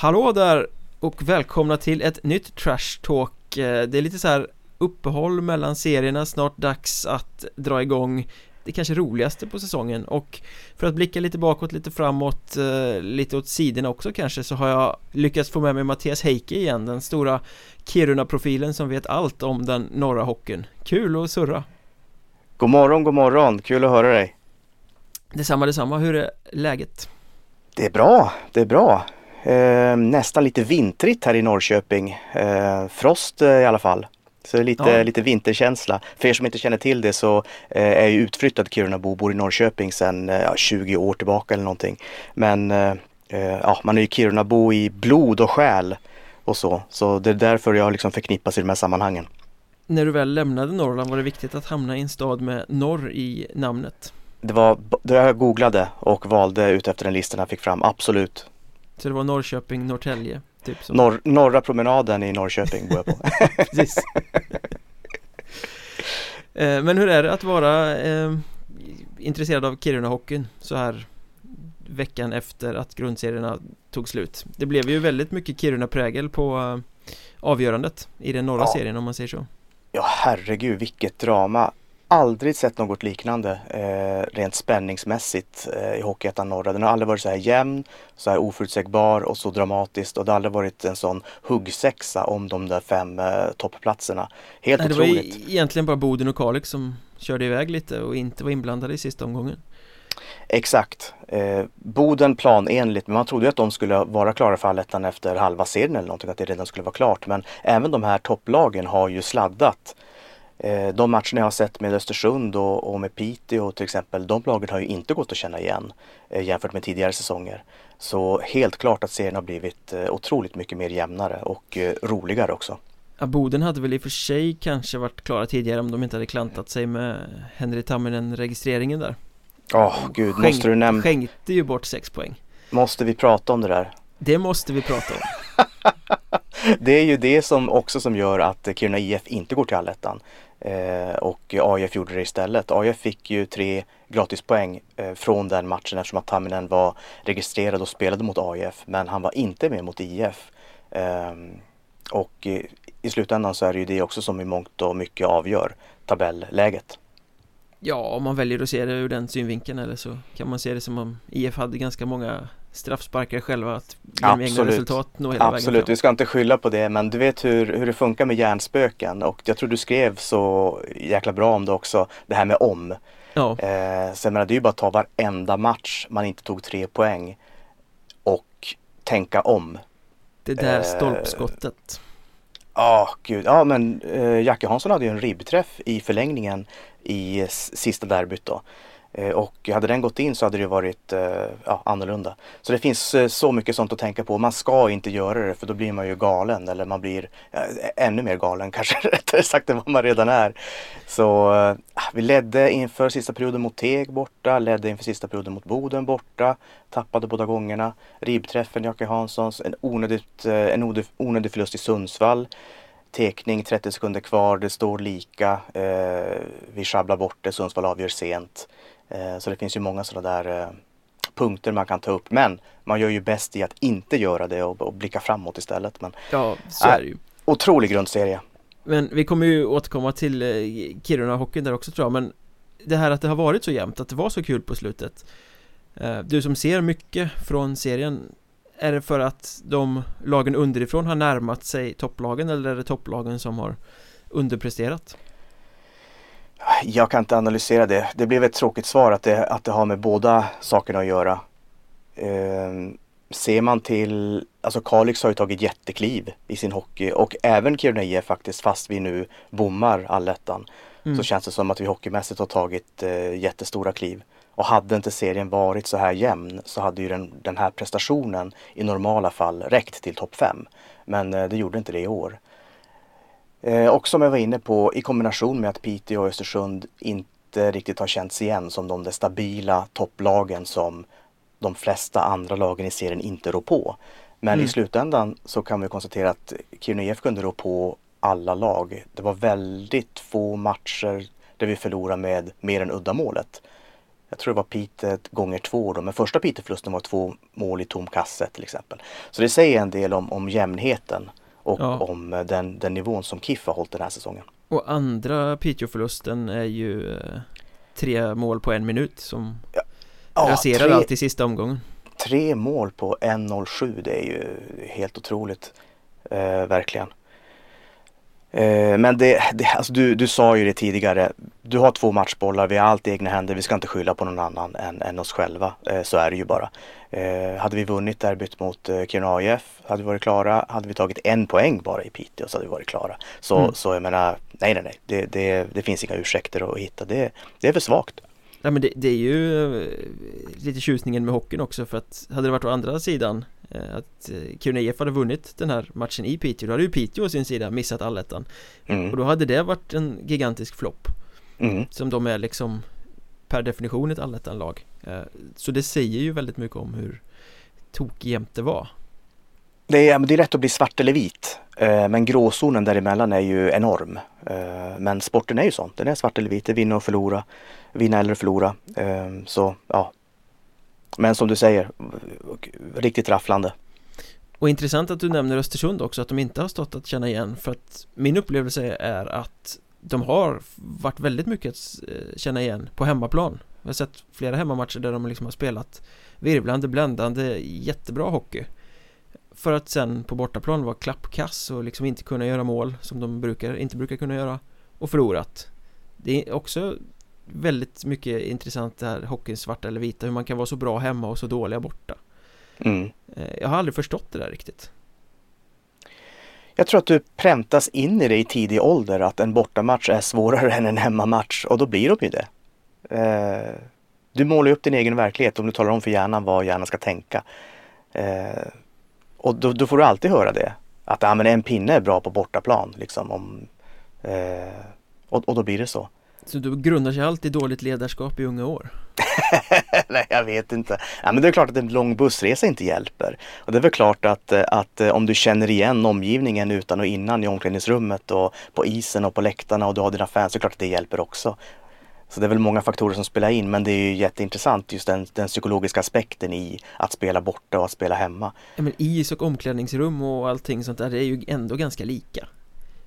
Hallå där och välkomna till ett nytt Trash Talk Eh, Det är lite så här uppehåll mellan serierna, snart dags att dra igång det kanske roligaste på säsongen och för att blicka lite bakåt, lite framåt, eh, lite åt sidorna också kanske så har jag lyckats få med mig Mattias Heike igen, den stora Kiruna-profilen som vet allt om den norra hockeyn. Kul att surra! God morgon, god morgon, kul att höra dig! Detsamma, detsamma, hur är läget? Det är bra, det är bra. Eh, nästan lite vintrigt här i Norrköping. Eh, frost eh, i alla fall. Så lite, Ja. lite vinterkänsla. För er som inte känner till det så eh, är jag ju utflyttad Kirunabo, bor i Norrköping sedan eh, ja, 20 år tillbaka eller någonting. Men eh, eh, ja, man är ju Kirunabo i blod och själ och så. Så det är därför jag liksom förknippas i de här sammanhangen. När du väl lämnade Norrland var det viktigt att hamna i en stad med norr i namnet Det var det jag googlade och valde ut efter den listan jag fick fram, absolut. Så det var Norrköping, Norrtälje, typ så Norr, norra promenaden i Norrköping bor jag på. Precis Eh, Men hur är det att vara eh, intresserad av Kiruna-hockeyn så här veckan efter att grundserierna tog slut? Det blev ju väldigt mycket Kiruna-prägel på eh, avgörandet i den norra Ja. serien om man säger så Ja herregud vilket drama. Aldrig sett något liknande eh, rent spänningsmässigt eh, i Hockeyettan Norra. Den har aldrig varit så här jämn, så här oförutsägbar och så dramatiskt och det har aldrig varit en sån huggsexa om de där fem eh, toppplatserna. Helt Nej, det var otroligt. egentligen bara Boden och Kalix som körde iväg lite och inte var inblandade i sista omgången Exakt. Eh, Boden planenligt, men man trodde ju att de skulle vara klara för allettan efter halva serien eller någonting, att det redan skulle vara klart. Men även de här topplagen har ju sladdat. Eh, de matcherna jag har sett med Östersund och, och med Piteå till exempel, de lagen har ju inte gått att känna igen eh, jämfört med tidigare säsonger. Så helt klart att serien har blivit eh, otroligt mycket mer jämnare och roligare också. Ja, Boden hade väl i och för sig kanske varit klara tidigare om de inte hade klantat sig med Henry Tamminen-registreringen där Åh gud, måste, du näm- Skänkte ju bort sex poäng måste vi prata om det där? Det måste vi prata om Det är ju det som också som gör att Kiruna IF inte går till allettan. Eh, och AIF gjorde det istället. AIF fick ju tre gratispoäng eh, från den matchen eftersom att Tamminen var registrerad och spelade mot AIF. Men han var inte med mot IF. Ehm, och i slutändan så är det ju det också som i mångt och mycket avgör tabelläget. Ja, om man väljer att se det ur den synvinkeln eller så kan man se det som om IF hade ganska många straffsparkar själva att genom egna Absolut. resultat nå hela Absolut, vägen vi ska inte skylla på det men du vet hur, hur det funkar med hjärnspöken och jag tror du skrev så jäkla bra om det också, det här med om. Ja, Eh, så jag menar, det är ju bara att ta varenda match man inte tog tre poäng och tänka om. det där eh, stolpskottet Ja, gud. Ja, men eh, Jacke Hansson hade ju en ribbträff i förlängningen i sista derbyt då. Eh, och hade den gått in så hade det varit eh, ja, annorlunda. Så det finns eh, så mycket sånt att tänka på. Man ska inte göra det för då blir man ju galen eller man blir ännu mer galen kanske rättare sagt än vad man redan är. Så vi ledde inför sista perioden mot Teg borta, ledde inför sista perioden mot Boden borta, tappade båda gångerna. Ribbträffen Jacke Hanssons, en, onödigt, en onödig, onödig förlust i Sundsvall. Tekning 30 sekunder kvar, det står lika. Eh, vi sjabblar bort det, Sundsvall avgör sent. Eh, så det finns ju många sådana där eh, punkter man kan ta upp. Men man gör ju bäst i att inte göra det och, och blicka framåt istället. Men Ja, så Nej. är det ju otrolig grundserie. Men vi kommer ju återkomma till eh, Kiruna-hockeyn där också tror jag Men det här att det har varit så jämnt, att det var så kul på slutet Eh, Du som ser mycket från serien Är det för att de lagen underifrån har närmat sig topplagen eller är det topplagen som har underpresterat? Jag kan inte analysera det. Det blev ett tråkigt svar att det, att det har med båda sakerna att göra. Eh, ser man till, alltså Kalix har ju tagit jättekliv i sin hockey och även Kiruna IF faktiskt fast vi nu bommar allettan. Mm. Så känns det som att vi hockeymässigt har tagit eh, jättestora kliv. Och hade inte serien varit så här jämn så hade ju den, den här prestationen i normala fall räckt till topp 5. Men eh, det gjorde inte det i år. Eh, och som jag var inne på i kombination med att Piteå och Östersund inte riktigt har känts igen som de där stabila topplagen som de flesta andra lagen i serien inte rår på. Men Mm. i slutändan så kan vi konstatera att Kiruna IF kunde rå på alla lag. Det var väldigt få matcher där vi förlorade med mer än uddamålet. Jag tror det var Piteå gånger två då, men första Piteå-förlusten var två mål i tom kasse till exempel. Så det säger en del om, om jämnheten och ja. om eh, den, den nivån som KIF har hållit den här säsongen. Och andra Piteå-förlusten är ju eh, tre mål på en minut som ja. raserar tre, allt i sista omgången. Tre mål på 1.07, det är ju helt otroligt. Eh, verkligen. Eh, men det, det, alltså du, du sa ju det tidigare. Du har två matchbollar, vi har allt i egna händer. Vi ska inte skylla på någon annan än, än oss själva. Eh, så är det ju bara. Eh, hade vi vunnit derbyt mot Kiruna AIF hade vi varit klara. Hade vi tagit en poäng bara i Piteå så hade vi varit klara. Så, mm. så jag menar, nej nej nej. Det, det, det finns inga ursäkter att hitta. Det, det är för svagt. Ja men det, det är ju lite tjusningen med hockeyn också för att hade det varit å andra sidan att eh, Kiruna IF hade vunnit den här matchen i Piteå. Då hade ju Piteå å sin sida missat allettan. Mm. Och då hade det varit en gigantisk flopp. Mm. Som de är liksom per definition ett allettan-lag. Eh, Så det säger ju väldigt mycket om hur tokjämnt det var. Det är, det är rätt att bli svart eller vit. Men gråzonen däremellan är ju enorm. Men sporten är ju sån, den är svart eller vit, det är vinna och förlora. Vinna eller förlora. Så ja, men som du säger, riktigt rafflande. Och intressant att du nämner Östersund också, att de inte har stått att känna igen för att min upplevelse är att de har varit väldigt mycket att eh, känna igen på hemmaplan. Jag har sett flera hemmamatcher där de liksom har spelat virvlande, bländande, jättebra hockey. För att sen på bortaplan vara klappkass och liksom inte kunna göra mål som de brukar, inte brukar kunna göra och förlorat. Det är också väldigt mycket intressant det här hockeyn svarta eller vita Hur man kan vara så bra hemma och så dåliga borta. Mm. Eh, jag har aldrig förstått det där riktigt. Jag tror att du präntas in i det i tidig ålder att en bortamatch är svårare än en hemmamatch och då blir de ju det. Eh, Du målar upp din egen verklighet om du talar om för hjärnan vad hjärnan ska tänka. Eh, Och då, då, får du alltid höra det Att ja, men en pinne är bra på bortaplan liksom om, och, och då blir det så så du grundar sig alltid dåligt ledarskap i unga år? Nej, jag vet inte. Ja, men det är klart att en lång bussresa inte hjälper. Och det är väl klart att, att eh, om du känner igen omgivningen utan och innan i omklädningsrummet och på isen och på läktarna och du har dina fans, så är det klart att det hjälper också. Så det är väl många faktorer som spelar in men det är ju jätteintressant just den, den psykologiska aspekten i att spela borta och att spela hemma. Ja, men is och omklädningsrum och allting sånt där det är ju ändå ganska lika.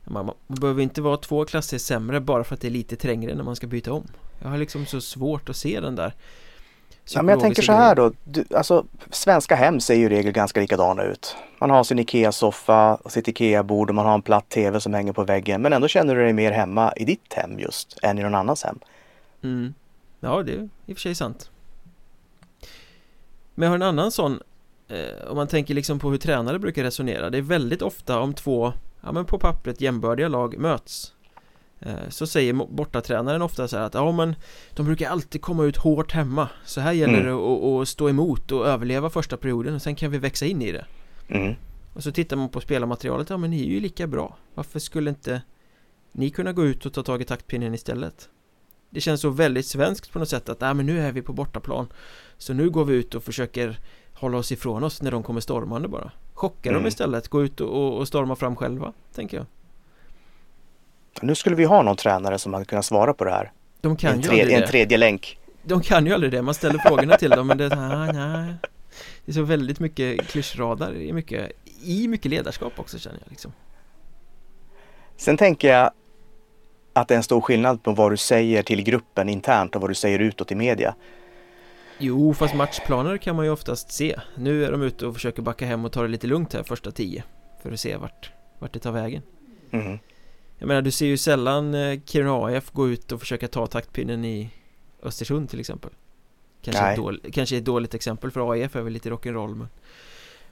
Man, man, behöver inte vara två klasser sämre bara för att det är lite trängre när man ska byta om Jag har liksom så svårt att se den där Ja men jag tänker så här då, du, alltså svenska hem ser ju i regel ganska likadana ut. Man har sin IKEA-soffa och sitt IKEA-bord och man har en platt TV som hänger på väggen. Men ändå känner du dig mer hemma i ditt hem just än i någon annans hem. Mm. Ja, det är i och för sig sant. Men jag har en annan sån, eh, om man tänker liksom på hur tränare brukar resonera. Det är väldigt ofta om två ja, men på pappret jämbördiga lag möts eh, så säger bortatränaren ofta så här att ja men de brukar alltid komma ut hårt hemma Så här gäller mm. det att, att stå emot och överleva första perioden och sen kan vi växa in i det mm. Och så tittar man på spelarmaterialet, ja men ni är ju lika bra Varför skulle inte ni kunna gå ut och ta tag i taktpinnen istället? Det känns så väldigt svenskt på något sätt att, ja men nu är vi på bortaplan Så nu går vi ut och försöker hålla oss ifrån oss när de kommer stormande bara Chocka mm. dem istället, gå ut och, och storma fram själva, tänker jag Nu skulle vi ha någon tränare som hade kunnat svara på det här De kan en ju aldrig det En tredje länk De kan ju aldrig det, man ställer frågorna till dem men det, nej, nej. det är så väldigt mycket klyschradar i mycket, i mycket ledarskap också känner jag liksom Sen tänker jag att det är en stor skillnad på vad du säger till gruppen internt och vad du säger utåt i media. Jo, fast matchplaner kan man ju oftast se. Nu är de ute och försöker backa hem och ta det lite lugnt här första tio För att se vart, vart det tar vägen. Mm. Jag menar, du ser ju sällan eh, Kiruna AF gå ut och försöka ta taktpinnen i Östersund till exempel. Kanske, ett, dåligt, kanske ett dåligt exempel för AIF är väl lite rock'n'roll men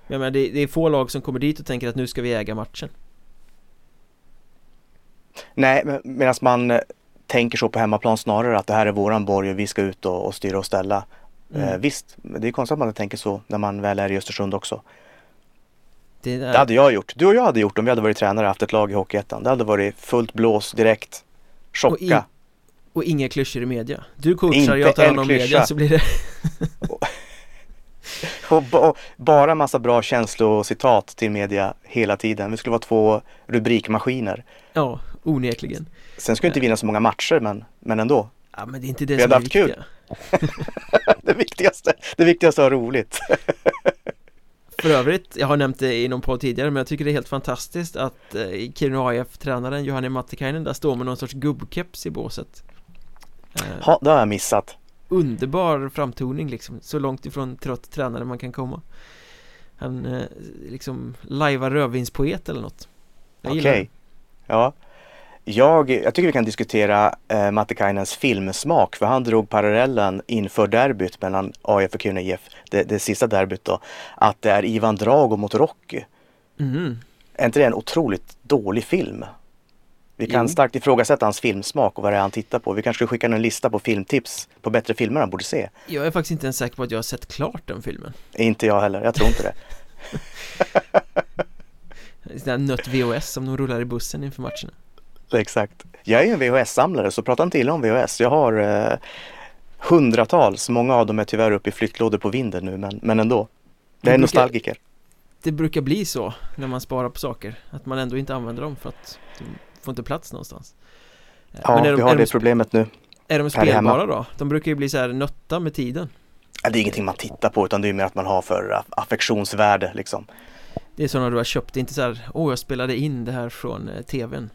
Jag menar, det, det är få lag som kommer dit och tänker att nu ska vi äga matchen. Nej, medan man eh, tänker så på hemmaplan snarare att det här är våran borg och vi ska ut och, och styra och ställa mm. Eh, visst, det är konstigt att man tänker så när man väl är i Östersund också. Det, där... det, hade jag gjort. Du och jag hade gjort om vi hade varit tränare och haft ett lag i Hockeyettan. Det hade varit fullt blås direkt. Chocka. Och, in, och inga klyschor i media. Du coachar, jag tar hand om media så blir det och, och, bara massa bra känslocitat till media hela tiden. Vi skulle vara två rubrikmaskiner. Ja, onekligen. Sen ska vi inte vinna så många matcher men, men ändå. Ja men det är inte det vi som är viktiga. Kul. det viktigaste, det viktigaste är ha roligt. För övrigt, jag har nämnt det i någon podd tidigare men jag tycker det är helt fantastiskt att eh, Kiruna AIF-tränaren Johanni Mattikainen där står med någon sorts gubbkeps i båset. Eh, Ja, det har jag missat. Underbar framtoning liksom, så långt ifrån trött tränare man kan komma. Han eh, liksom lajvar rödvinspoet eller något. Okej. okay. Ja jag, jag tycker vi kan diskutera eh, Mattikainens filmsmak för han drog parallellen inför derbyt mellan AIF och Kiruna IF, det, det sista derbyt då, att det är Ivan Drago mot Rocky. Mm. Är inte det en otroligt dålig film? Vi kan jo. starkt ifrågasätta hans filmsmak och vad det är han tittar på. Vi kanske ska skicka en lista på filmtips på bättre filmer han borde se. Jag är faktiskt inte ens säker på att jag har sett klart den filmen. Inte jag heller, jag tror inte det. Sån där nött VHS som de rullar i bussen inför matcherna. Exakt. Jag är ju en VHS-samlare så prata inte illa om VHS. Jag har eh, hundratals, många av dem är tyvärr uppe i flyttlådor på vinden nu men, men ändå. Jag är brukar, nostalgiker. Det brukar bli så när man sparar på saker, att man ändå inte använder dem för att de får inte plats någonstans. Ja, men är de, vi har det de, problemet nu. Är de spelbara då? De brukar ju bli så här nötta med tiden. Ja, det är ingenting man tittar på utan det är mer att man har för affektionsvärde liksom. Det är sådana du har köpt, det är inte så här, åh jag spelade in det här från eh, tvn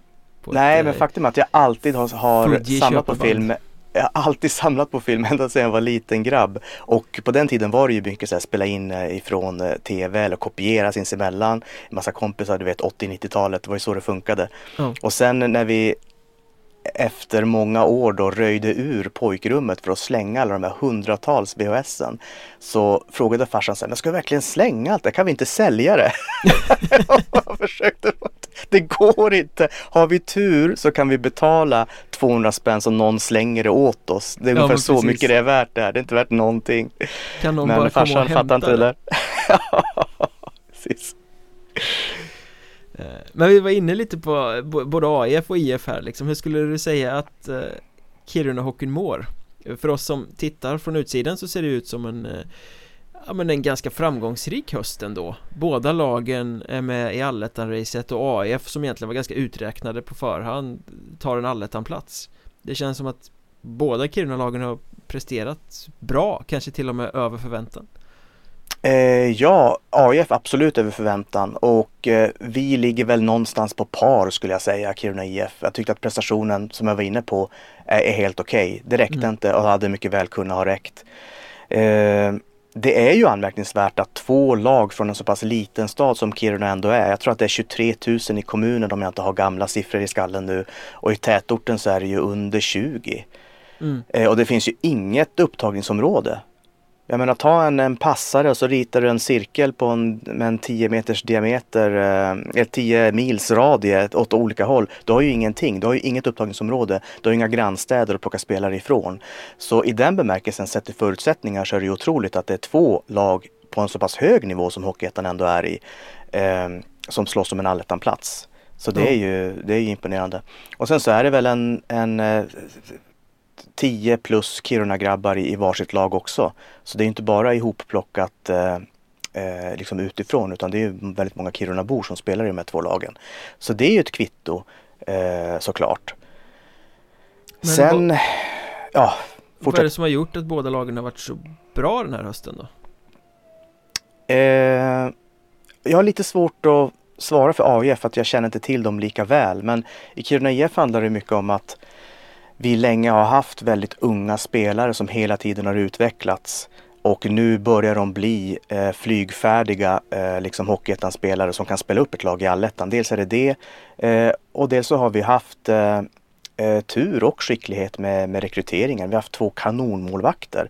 Nej ett, men eh, faktum är att jag alltid har, har samlat på film jag har alltid samlat på film ända sedan jag var liten grabb. Och på den tiden var det ju mycket så här, spela in eh, ifrån eh, tv eller kopiera sinsemellan. En massa kompisar, du vet 80-90-talet, det var ju så det funkade. Mm. Och sen när vi efter många år då röjde ur pojkrummet för att slänga alla de här hundratals VHSen så frågade farsan så här, men ska vi verkligen slänga allt det? Kan vi inte sälja det? jag försökte, det går inte. Har vi tur så kan vi betala 200 spänn så någon slänger det åt oss. Det är ja, ungefär så precis. mycket det är värt det här. Det är inte värt någonting. Kan någon men bara farsan komma och fattar inte det där. precis. Eh, men vi var inne lite på både AIF och IF här liksom. Hur skulle du säga att eh, Kiruna-hockeyn mår? För oss som tittar från utsidan så ser det ut som en eh, Ja men en ganska framgångsrik höst ändå Båda lagen är med i allettan-racet och AIF som egentligen var ganska uträknade på förhand tar en allettan-plats Det känns som att båda Kiruna-lagen har presterat bra, kanske till och med över förväntan Eh, ja, AIF absolut över förväntan och eh, vi ligger väl någonstans på par skulle jag säga, Kiruna IF. Jag tyckte att prestationen som jag var inne på är, är helt okej. Okay. Det räckte mm. inte och hade mycket väl kunnat ha räckt. Eh, det är ju anmärkningsvärt att två lag från en så pass liten stad som Kiruna ändå är. Jag tror att det är 23 000 i kommunen om jag inte har gamla siffror i skallen nu. Och i tätorten så är det ju under 20. Mm. Eh, och det finns ju inget upptagningsområde. Jag menar ta en, en passare och så ritar du en cirkel på en, med en 10 meters diameter, eh, 10 mils radie åt olika håll. Du har ju ingenting, du har ju inget upptagningsområde, du har inga grannstäder att plocka spelare ifrån. Så i den bemärkelsen, sett till förutsättningar, så är det ju otroligt att det är två lag på en så pass hög nivå som Hockeyettan ändå är i, eh, som slåss om en allettan-plats. Så det är ju det är ju imponerande. Och sen så är det väl en, en eh, 10 plus Kiruna-grabbar i, i varsitt lag också. Så det är inte bara ihopplockat eh, eh, liksom utifrån utan det är väldigt många Kiruna-bor som spelar i de här två lagen. Så det är ju ett kvitto eh, såklart. Men Sen, vad, ja, fortsätt. Vad är det som har gjort att båda lagen har varit så bra den här hösten då? Eh, jag har lite svårt att svara för AIF för att jag känner inte till dem lika väl. Men i Kiruna IF handlar det mycket om att vi länge har haft väldigt unga spelare som hela tiden har utvecklats. Och nu börjar de bli eh, flygfärdiga eh, liksom Hockeyettan-spelare som kan spela upp ett lag i allettan. Dels är det det eh, och dels så har vi haft eh, eh tur och skicklighet med, med rekryteringen. Vi har haft två kanonmålvakter.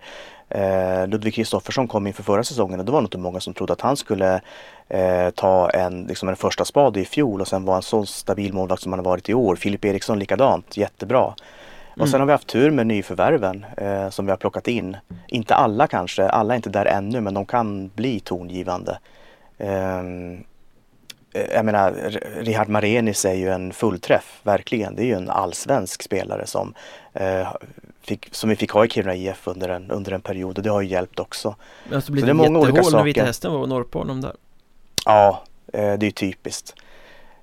Eh, Ludvig Kristoffersson kom inför förra säsongen och det var nog inte många som trodde att han skulle eh, ta en, liksom en första spade i fjol och sen vara en så stabil målvakt som han har varit i år. Filip Eriksson likadant, jättebra. Och sen mm. har vi haft tur med nyförvärven eh, som vi har plockat in. Inte alla kanske, alla är inte där ännu men de kan bli tongivande. Ehm, eh, jag menar, Richard Marenis är ju en fullträff, verkligen. Det är ju en allsvensk spelare som, eh, fick, som vi fick ha i Kiruna IF under en, under en period och det har ju hjälpt också. Men så blir det, det många olika saker. när Vita Hästen var och norr på honom där. Ja, eh, det är ju typiskt.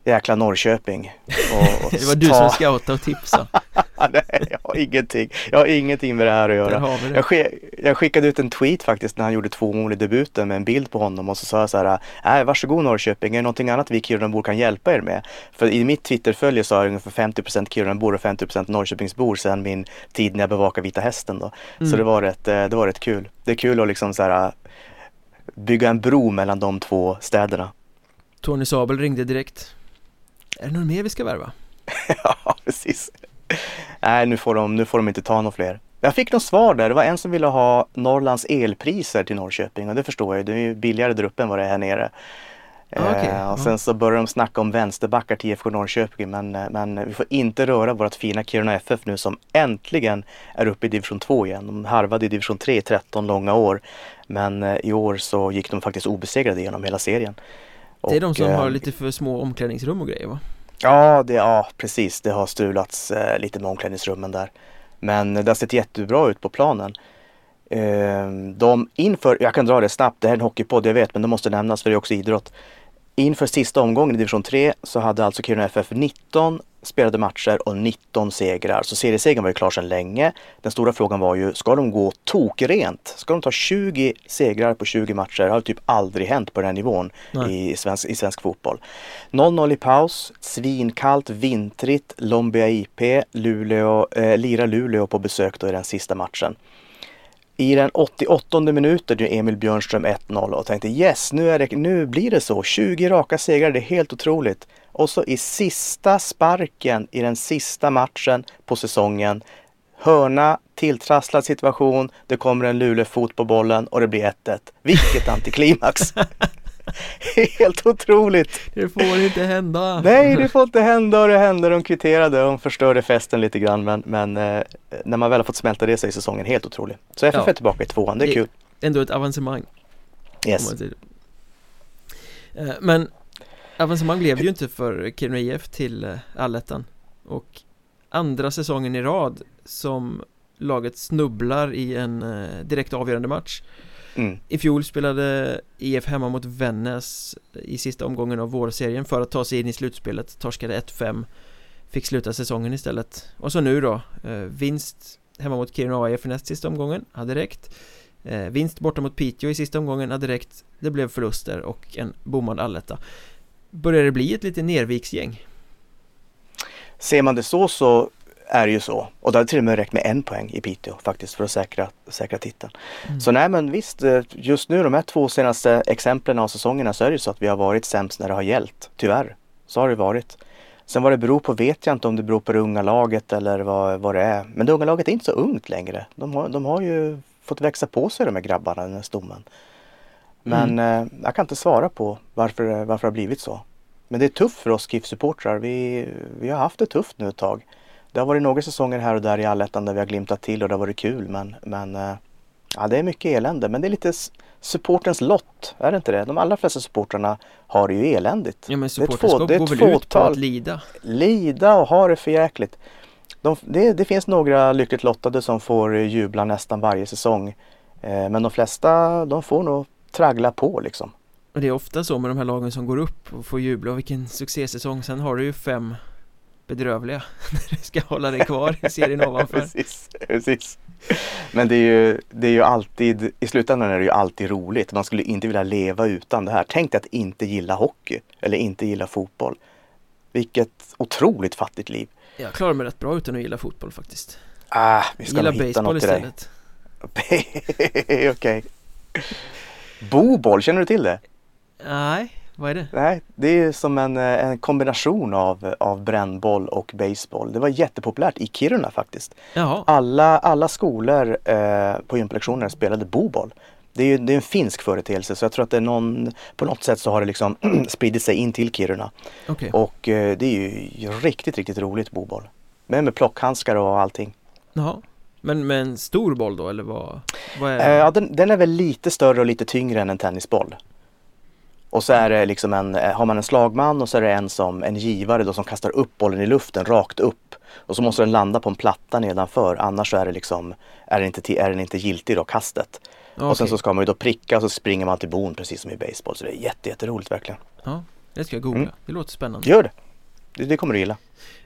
Jäkla Norrköping. Och, och det var du ta... som scoutade och tipsade. Nej, jag har ingenting. Jag har ingenting med det här att göra. Jag, sk- jag skickade ut en tweet faktiskt när han gjorde två mål i debuten med en bild på honom och så sa jag så här, nej varsågod Norrköping, är det någonting annat vi Kirunabor kan hjälpa er med? För i mitt Twitterfölje så har jag ungefär 50% Kirunabor och 50% Norrköpingsbor sedan min tid när jag bevakade Vita Hästen då. Mm. Så det var, rätt, eh, det var rätt kul. Det är kul att liksom så här, bygga en bro mellan de två städerna. Tony Sabel ringde direkt Är det någon mer vi ska värva? ja, precis. Nej, nu får, de, nu får de inte ta några fler. Jag fick något svar där. Det var en som ville ha Norrlands elpriser till Norrköping och det förstår jag ju. Det är ju billigare där uppe än vad det är här nere. Ah, okej. Eh, och sen så började de snacka om vänsterbackar till IFK Norrköping men, eh, men vi får inte röra vårt fina Kiruna FF nu som äntligen är uppe i division 2 igen. De harvade i division 3 i 13 långa år men eh, i år så gick de faktiskt obesegrade genom hela serien. Det är de Och, som eh, har lite för små omklädningsrum och grejer va? Ja, det, ja precis. Det har strulats eh, lite med omklädningsrummen där. Men det har sett jättebra ut på planen. Eh, de inför, jag kan dra det snabbt, det här är en hockeypodd jag vet men det måste nämnas för det är också idrott. Inför sista omgången i division 3 så hade alltså Kiruna FF 19 spelade matcher och 19 segrar. Så seriesegern var ju klar sedan länge. Den stora frågan var ju, ska de gå tokrent? Ska de ta 20 segrar på 20 matcher? Det har typ aldrig hänt på den här nivån Nej. i svensk, i svensk fotboll. 0-0 i paus, svinkallt, vintrigt, Lombia IP, Luleå, eh, lira Luleå på besök då i den sista matchen. I den 88 minuten gör Emil Björnström 1-0 och tänkte yes, nu, är det, nu blir det så. 20 raka segrar, det är helt otroligt. Och så i sista sparken i den sista matchen på säsongen. Hörna, tilltrasslad situation, det kommer en lulefot på bollen och det blir 1-1. Vilket antiklimax! helt otroligt! Det får inte hända! Nej, det får inte hända och det hände. De kvitterade och de förstörde festen lite grann. Men, men eh, när man väl har fått smälta det så är säsongen helt otrolig. Så FF Ja. är tillbaka i tvåan, det är Det- kul. Ändå ett avancemang Yes. Eh, Men avancemang blev ju inte för Kiruna IF till eh, allettan Och andra säsongen i rad som laget snubblar i en direkt avgörande match Mm. I fjol spelade IF hemma mot Vännäs i sista omgången av vårserien för att ta sig in i slutspelet. Torskade 1-5 Fick sluta säsongen istället. Och så nu då eh, Vinst hemma mot Kiruna AIF i näst sista omgången Hade räckt. Eh, Vinst borta mot Piteå i sista omgången hade räckt. Det blev förluster och en bommad alletta. Börjar det bli ett lite nerviksgäng? Ser man det så så är det ju så. Och det hade till och med räckt med en poäng i Piteå faktiskt för att säkra, säkra titeln. Mm. Så nej men visst, eh, just nu de här två senaste exemplen av säsongerna så är det ju så att vi har varit sämst när det har gällt. Tyvärr. Så har det varit. Sen vad det beror på vet jag inte om det beror på det unga laget eller vad, vad det är. Men det unga laget är inte så ungt längre. De har, de har ju fått växa på sig de här grabbarna den här stommen. Men eh, jag kan inte svara på varför, varför det har blivit så. Men det är tufft för oss KIF-supportrar. Vi, vi har haft det tufft nu ett tag. Det har varit några säsonger här och där i allettan där vi har glimtat till och det har varit kul men, men eh, ja, det är mycket elände. Men det är lite supportens lott, är det inte det? De allra flesta supportrarna har det ju eländigt. Ja men Det är supporterskap det är går väl ut på att lida? Lida och ha det för jäkligt. De, det, det finns några lyckligt lottade som får jubla nästan varje säsong. Eh, men de flesta de får nog traggla på liksom. Och det är ofta så med de här lagen som går upp och får jubla och vilken succésäsong Sen har du ju fem bedrövliga när du ska hålla dig kvar i serien ovanför precis, precis. Men det är, ju, det är ju alltid, i slutändan är det ju alltid roligt. Man skulle inte vilja leva utan det här. Tänk dig att inte gilla hockey eller inte gilla fotboll. Vilket otroligt fattigt liv. Jag klarar mig rätt bra utan att gilla fotboll faktiskt Ah, vi ska hitta baseball istället Okej. Boboll, känner du till det? Nej, vad är det? Nej, det är som en, eh, en kombination av, av brännboll och baseball. Det var jättepopulärt i Kiruna faktiskt. Jaha, Alla, alla skolor eh, på gympalektionerna spelade boboll. Det är, det är en finsk företeelse så jag tror att det är någon, på något sätt så har det liksom spridit sig in till Kiruna. okej Och eh, det är ju riktigt, riktigt roligt boboll. Men med plockhandskar och allting. Jaha Men med en stor boll då eller vad? vad Eh, är ja, den, den är väl lite större och lite tyngre än en tennisboll. Och så är det liksom en, eh, har man en slagman och så är det en som, en givare då som kastar upp bollen i luften rakt upp. Och så måste den landa på en platta nedanför annars så är det liksom, är den inte, är den inte giltig då, kastet. Och sen så ska man ju då pricka och så springer man till bon precis som i baseball. Så det är jätte, jätteroligt verkligen. Ja, det ska jag googla, Mm. det låter spännande Gör det! det, det kommer du gilla.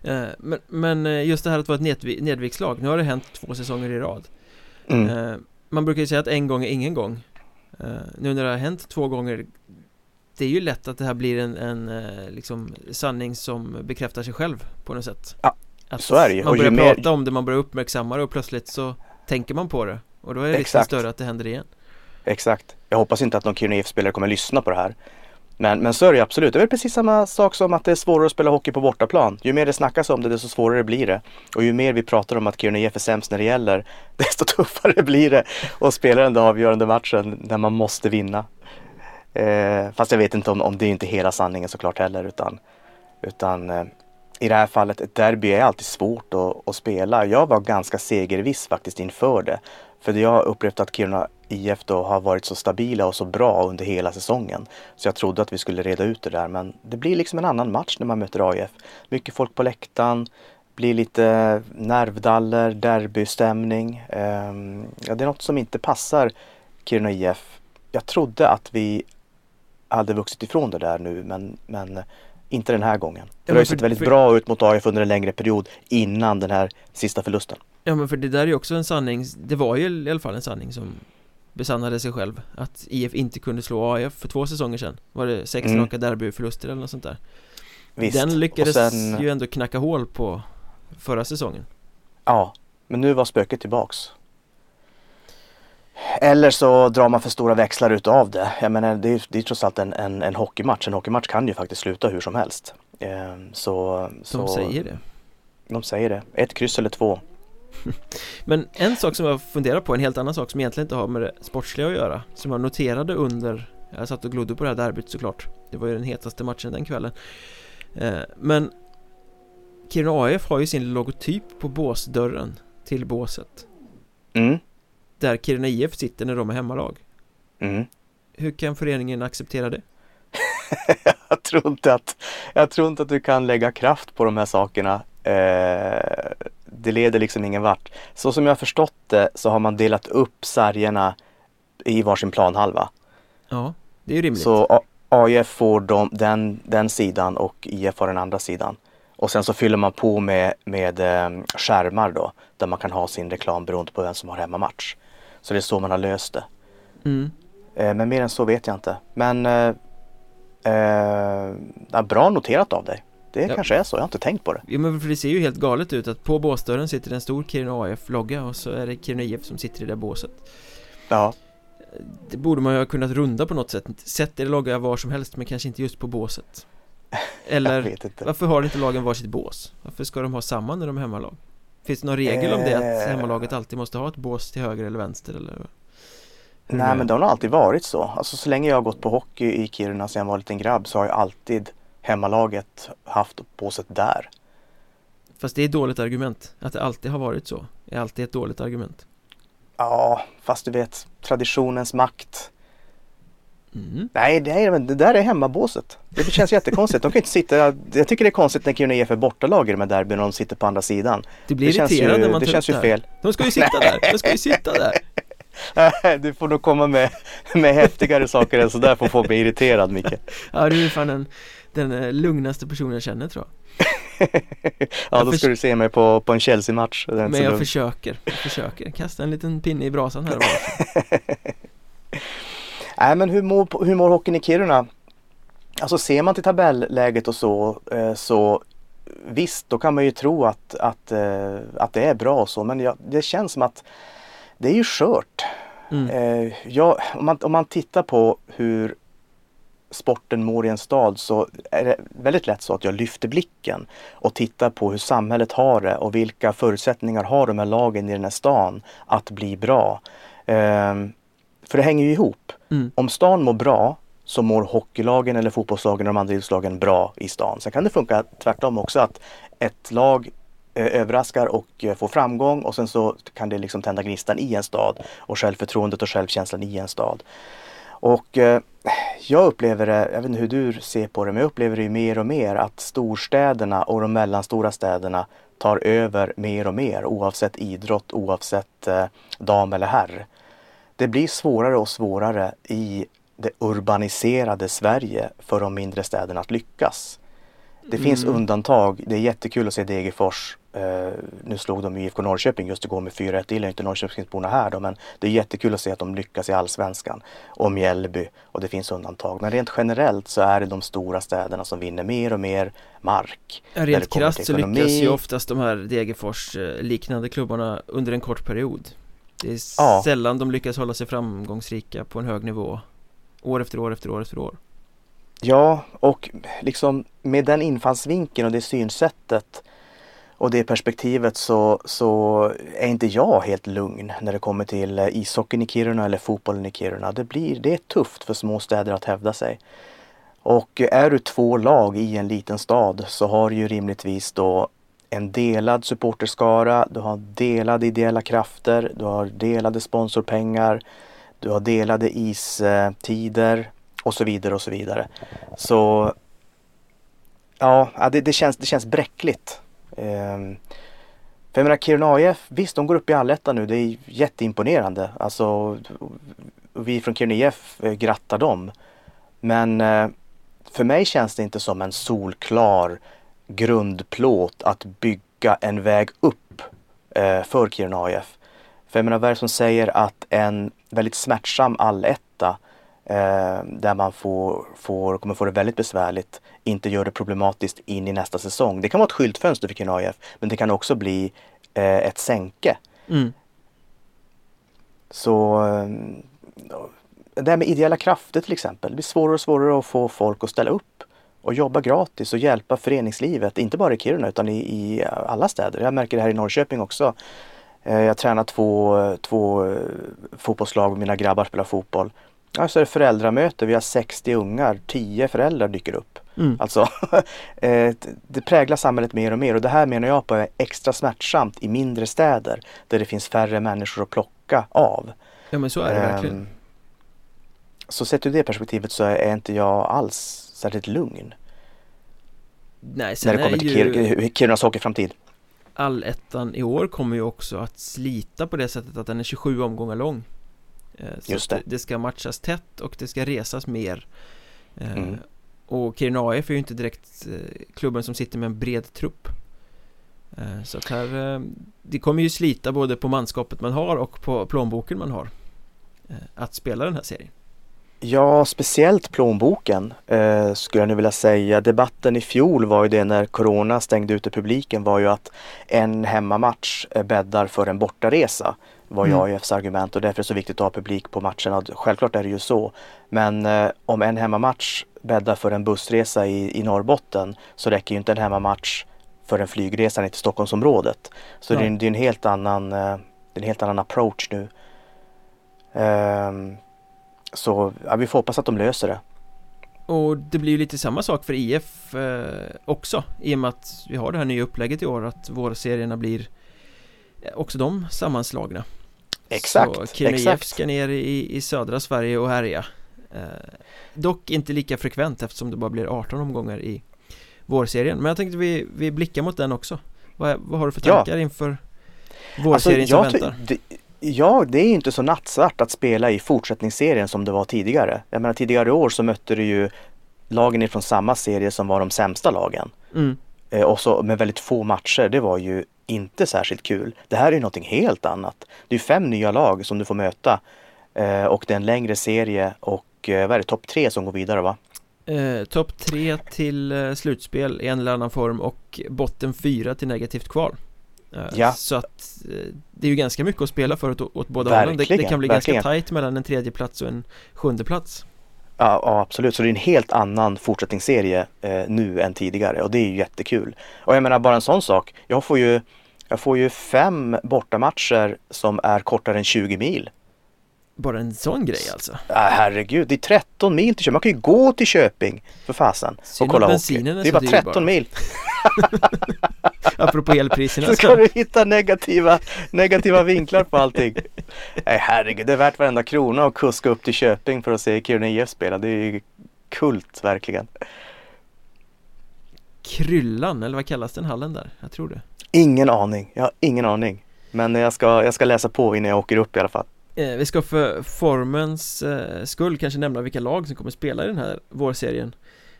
Eh, men, men eh, just det här att vara ett nedvikslag, nu har det hänt två säsonger i rad. Mm. Eh, man brukar ju säga att en gång är ingen gång. Nu när det har hänt två gånger det är ju lätt att det här blir en, en liksom sanning som bekräftar sig själv på något sätt. Ja, att så är det ju. Man börjar mer... prata om det, man börjar uppmärksamma det och plötsligt så tänker man på det. Och då är risken större att det händer igen. Exakt. Jag hoppas inte att någon Kiruna IF-spelare kommer lyssna på det här. Men, men så är det absolut. Det är väl precis samma sak som att det är svårare att spela hockey på bortaplan. Ju mer det snackas om det, desto svårare blir det. Och ju mer vi pratar om att Kiruna IF är sämst när det gäller, desto tuffare blir det att spela den där avgörande matchen när man måste vinna. Eh, fast jag vet inte om, om det är inte hela sanningen såklart heller utan, utan eh, i det här fallet, ett derby är alltid svårt att, att, spela. Jag var ganska segerviss faktiskt inför det. För jag har upplevt att Kiruna IF då har varit så stabila och så bra under hela säsongen. Så jag trodde att vi skulle reda ut det där men det blir liksom en annan match när man möter AIF. Mycket folk på läktaren, blir lite nervdaller, derbystämning. Eh, ja, det är något som inte passar Kiruna IF. Jag trodde att vi hade vuxit ifrån det där nu men, men inte den här gången. Det har ju sett väldigt för... bra ut mot AIF under en längre period innan den här sista förlusten. Ja men för det där är ju också en sanning, det var ju i alla fall en sanning som besannade sig själv Att IF inte kunde slå AIF för två säsonger sedan Var det sex mm. raka derbyförluster eller något sånt där Visst. Den lyckades sen... ju ändå knacka hål på förra säsongen Ja, men nu var spöket tillbaks eller så drar man för stora växlar utav det. Jag menar, det är, det är trots allt en, en, en hockeymatch. En hockeymatch kan ju faktiskt sluta hur som helst. Ehm, så, de så, säger det. De säger det. Ett kryss eller två. Men en sak som jag funderar på, en helt annan sak som egentligen inte har med det sportsliga att göra Som jag noterade under, jag satt och glodde på det här derbyt såklart Det var ju den hetaste matchen den kvällen eh, Men Kiruna AF har ju sin logotyp på båsdörren till båset mm. Där Kiruna IF sitter när de är hemmalag mm. Hur kan föreningen acceptera det? jag, tror inte att, jag tror inte att du kan lägga kraft på de här sakerna eh, det leder liksom ingen vart. Så som jag förstått det så har man delat upp sargerna i varsin planhalva. Ja, det är ju rimligt. Så AIF får de, den, den sidan och IF har den andra sidan. Och sen så fyller man på med, med eh, skärmar då, där man kan ha sin reklam beroende på vem som har hemmamatch. Så det är så man har löst det. Mm. Eh, men mer än så vet jag inte. Men eh, eh, bra noterat av dig. Det ja. kanske är så, jag har inte tänkt på det. Jo men för det ser ju helt galet ut att på båsdörren sitter en stor Kiruna AF-logga och så är det Kiruna IF som sitter i det båset. Ja. Det borde man ju ha kunnat runda på något sätt. Sätt er logga var som helst men kanske inte just på båset. Eller varför har inte lagen varsitt bås? Varför ska de ha samma när de är hemmalag? Finns det någon regel om det att eh. hemmalaget alltid måste ha ett bås till höger eller vänster eller? Nej men det har nog alltid varit så. Alltså så länge jag har gått på hockey i Kiruna sedan jag var en liten grabb så har jag alltid hemmalaget haft båset där. Fast det är ett dåligt argument. Att det alltid har varit så är alltid ett dåligt argument. Ja, fast du vet traditionens makt. Mm. Nej, det, är, det där är hemmabåset. Det känns jättekonstigt. De kan inte sitta, jag tycker det är konstigt när Kiruna IF är bortalag med derbyn och de sitter på andra sidan. Det blir irriterande när man Det känns ju fel. De ska ju sitta där, de ska ju sitta där. du får nog komma med, med häftigare saker än sådär för att få mig irriterad Micke. Ja, du är fan en den eh, lugnaste personen jag känner tror jag Ja jag då ska du se mig på, på en Chelsea-match Men jag försöker, jag försöker kasta en liten pinne i brasan här och Nej men hur mår, hur mår hockeyn i Kiruna? Alltså ser man till tabelläget och så, eh, så visst då kan man ju tro att, att, eh, att det är bra och så men jag, det känns som att det är ju skört. Mm. Jag, om, man, om man tittar på hur sporten mår i en stad så är det väldigt lätt så att jag lyfter blicken och tittar på hur samhället har det och vilka förutsättningar har de här lagen i den här stan att bli bra. Ehm, för det hänger ju ihop. Mm. Om stan mår bra så mår hockeylagen eller fotbollslagen och de andra idrottslagen bra i stan. Sen kan det funka tvärtom också att ett lag eh, överraskar och eh, får framgång och sen så kan det liksom tända gnistan i en stad och självförtroendet och självkänslan i en stad. Och eh, jag upplever det, jag vet inte hur du ser på det, men jag upplever det mer och mer att storstäderna och de mellanstora städerna tar över mer och mer oavsett idrott, oavsett eh, dam eller herr. Det blir svårare och svårare i det urbaniserade Sverige för de mindre städerna att lyckas. Det finns Mm. undantag. Det är jättekul att se Degerfors. Eh, nu slog de IFK Norrköping just igår med 4-1. Det gillar inte Norrköpingsborna här då, men det är jättekul att se att de lyckas i Allsvenskan. Och Mjällby. Och det finns undantag. Men rent generellt så är det de stora städerna som vinner mer och mer mark. Ja, Rent krasst så lyckas ju oftast de här Degerfors eh, liknande klubbarna under en kort period Det är Ja. sällan de lyckas hålla sig framgångsrika på en hög nivå År efter år efter år efter år Ja, och liksom med den infallsvinkeln och det synsättet och det perspektivet så, så är inte jag helt lugn när det kommer till ishockeyn i Kiruna eller fotbollen i Kiruna. Det, blir, det är tufft för små städer att hävda sig. Och är du två lag i en liten stad så har du ju rimligtvis då en delad supporterskara, du har delade ideella krafter, du har delade sponsorpengar, du har delade istider och så vidare och så vidare. Så ja, det, det, känns, det känns bräckligt. Ehm, för jag menar Kiruna AIF, visst de går upp i allettan nu, det är jätteimponerande. Alltså vi från Kiruna IF eh, grattar dem. Men eh, för mig känns det inte som en solklar grundplåt att bygga en väg upp eh, för Kiruna AIF. För jag menar, vad är det som säger att en väldigt smärtsam alletta eh, där man får, får, kommer få det väldigt besvärligt inte gör det problematiskt in i nästa säsong. Det kan vara ett skyltfönster för Kiruna AIF men det kan också bli eh, ett sänke. mm. Så eh, det här med ideella krafter till exempel. Det blir svårare och svårare att få folk att ställa upp och jobba gratis och hjälpa föreningslivet. Inte bara i Kiruna utan i, i alla städer. Jag märker det här i Norrköping också. Eh, Jag tränar två, två eh, fotbollslag och mina grabbar spelar fotboll. Ja, så är det föräldramöte. Vi har 60 ungar. 10 föräldrar dyker upp. Mm. Alltså, eh, det präglar samhället mer och mer och det här menar jag på är extra smärtsamt i mindre städer där det finns färre människor att plocka av. Ja men så är det verkligen Ehm, Så sett ur det perspektivet så är inte jag alls särskilt lugn Nej sen när det kommer till ju Kir- Kirunas hockeyframtid. allettan i år kommer ju också att slita på det sättet att den är 27 omgångar lång Eh, Så Just det. det ska matchas tätt och det ska resas mer Eh, Mm. Och Kiruna AIF är ju inte direkt eh, klubben som sitter med en bred trupp Så att här Det kommer ju slita både på manskapet man har och på plånboken man har Att spela den här serien Ja, speciellt plånboken eh, skulle jag nu vilja säga. Debatten i fjol var ju det när Corona stängde ute publiken var ju att en hemmamatch eh, bäddar för en bortaresa. Var ju Mm. AIFs argument och därför är det så viktigt att ha publik på matcherna. Självklart är det ju så. Men eh, om en hemmamatch bäddar för en bussresa i, i Norrbotten så räcker ju inte en hemmamatch för en flygresa ner till Stockholmsområdet. Så det är, det är en helt annan, eh, en helt annan approach nu. Ehm, så ja, vi får hoppas att de löser det. Och det blir ju lite samma sak för IF eh, också I och med att vi har det här nya upplägget i år att vårserierna blir eh, också de sammanslagna Exakt, Så Kiruna IF ska ner i, i södra Sverige och härja eh, Dock inte lika frekvent eftersom det bara blir 18 omgångar i vårserien Men jag tänkte vi, vi blickar mot den också Vad, vad har du för Ja. tankar inför vårserien som jag ty- väntar? det, ja, det är inte så nattsvart att spela i fortsättningsserien som det var tidigare. Jag menar tidigare år så mötte du ju lagen ifrån samma serie som var de sämsta lagen. Mm. Eh, och så med väldigt få matcher. Det var ju inte särskilt kul. Det här är ju någonting helt annat. Det är fem nya lag som du får möta. Eh, och det är en längre serie och eh, vad är det, topp tre som går vidare va? Eh, Topp tre till slutspel i en eller annan form och botten fyra till negativt kval Ja. Så att eh, det är ju ganska mycket att spela för åt, åt båda hållen det, det kan bli verkligen. ganska tajt mellan en tredje plats och en sjunde plats Ja, ja absolut, så det är en helt annan fortsättningsserie eh, nu än tidigare och det är ju jättekul. Och jag menar bara en sån sak, jag får ju, jag får ju fem bortamatcher som är kortare än 20 mil. Bara en sån grej alltså Äh, herregud, det är 13 mil till Köping. Man kan ju gå till Köping för fasen Synd och kolla hockey. Det är bara 13 dyrbar. mil. Apropå elpriserna Så ska du hitta negativa, negativa vinklar på allting. Nej herregud, det är värt varenda krona att kuska upp till Köping för att se Kiruna IF spela. Det är ju kult verkligen. Kryllan, eller vad kallas den hallen där? Jag tror det Ingen aning, jag har ingen aning. Men jag ska, jag ska läsa på innan jag åker upp i alla fall. eh, Vi ska för formens eh, skull kanske nämna vilka lag som kommer spela i den här vårserien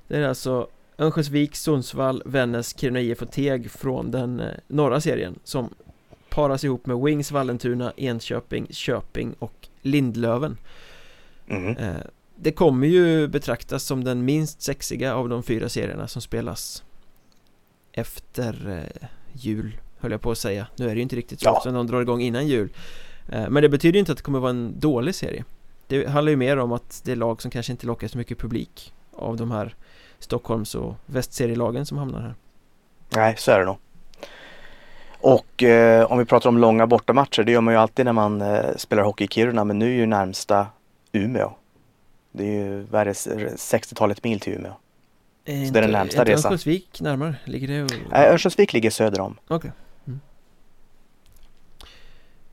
Det är alltså Örnsköldsvik, Sundsvall, Vännäs, Kiruna IF och Teg från den eh, norra serien som paras ihop med Wings, Vallentuna, Enköping, Köping och Lindlöven Mm. Det kommer ju betraktas som den minst sexiga av de fyra serierna som spelas efter eh, jul höll jag på att säga Nu är det ju inte riktigt så Ja. de drar igång innan jul Men det betyder ju inte att det kommer vara en dålig serie Det handlar ju mer om att det är lag som kanske inte lockar så mycket publik av de här Stockholms och västserielagen som hamnar här Nej, så är det nog. Och eh, om vi pratar om långa bortamatcher, det gör man ju alltid när man eh, spelar hockey i Kiruna, men nu är ju närmsta Umeå. Det är ju värre 60-talet mil till Umeå. är Så det är den närmsta inte resan. Örnsköldsvik närmare? Ligger det och... Nej, Örnsköldsvik ligger söder om. Okej mm.